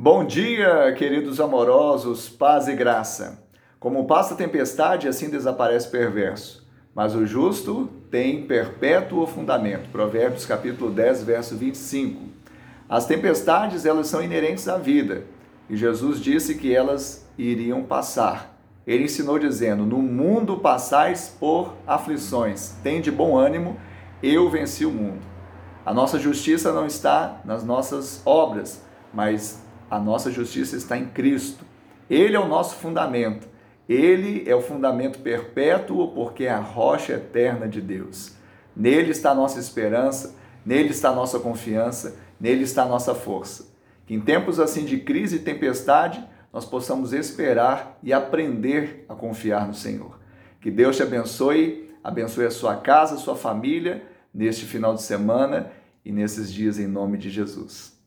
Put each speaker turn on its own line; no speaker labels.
Bom dia, queridos amorosos, paz e graça. Como passa a tempestade, assim desaparece o perverso. Mas o justo tem perpétuo fundamento. Provérbios capítulo 10, verso 25. As tempestades, elas são inerentes à vida. E Jesus disse que elas iriam passar. Ele ensinou dizendo: No mundo passais por aflições, tem de bom ânimo, eu venci o mundo. A nossa justiça não está nas nossas obras, mas a nossa justiça está em Cristo. Ele é o nosso fundamento. Ele é o fundamento perpétuo porque é a rocha eterna de Deus. Nele está a nossa esperança, nele está a nossa confiança, nele está a nossa força. Que em tempos assim de crise e tempestade, nós possamos esperar e aprender a confiar no Senhor. Que Deus te abençoe, abençoe a sua casa, a sua família neste final de semana e nesses dias em nome de Jesus.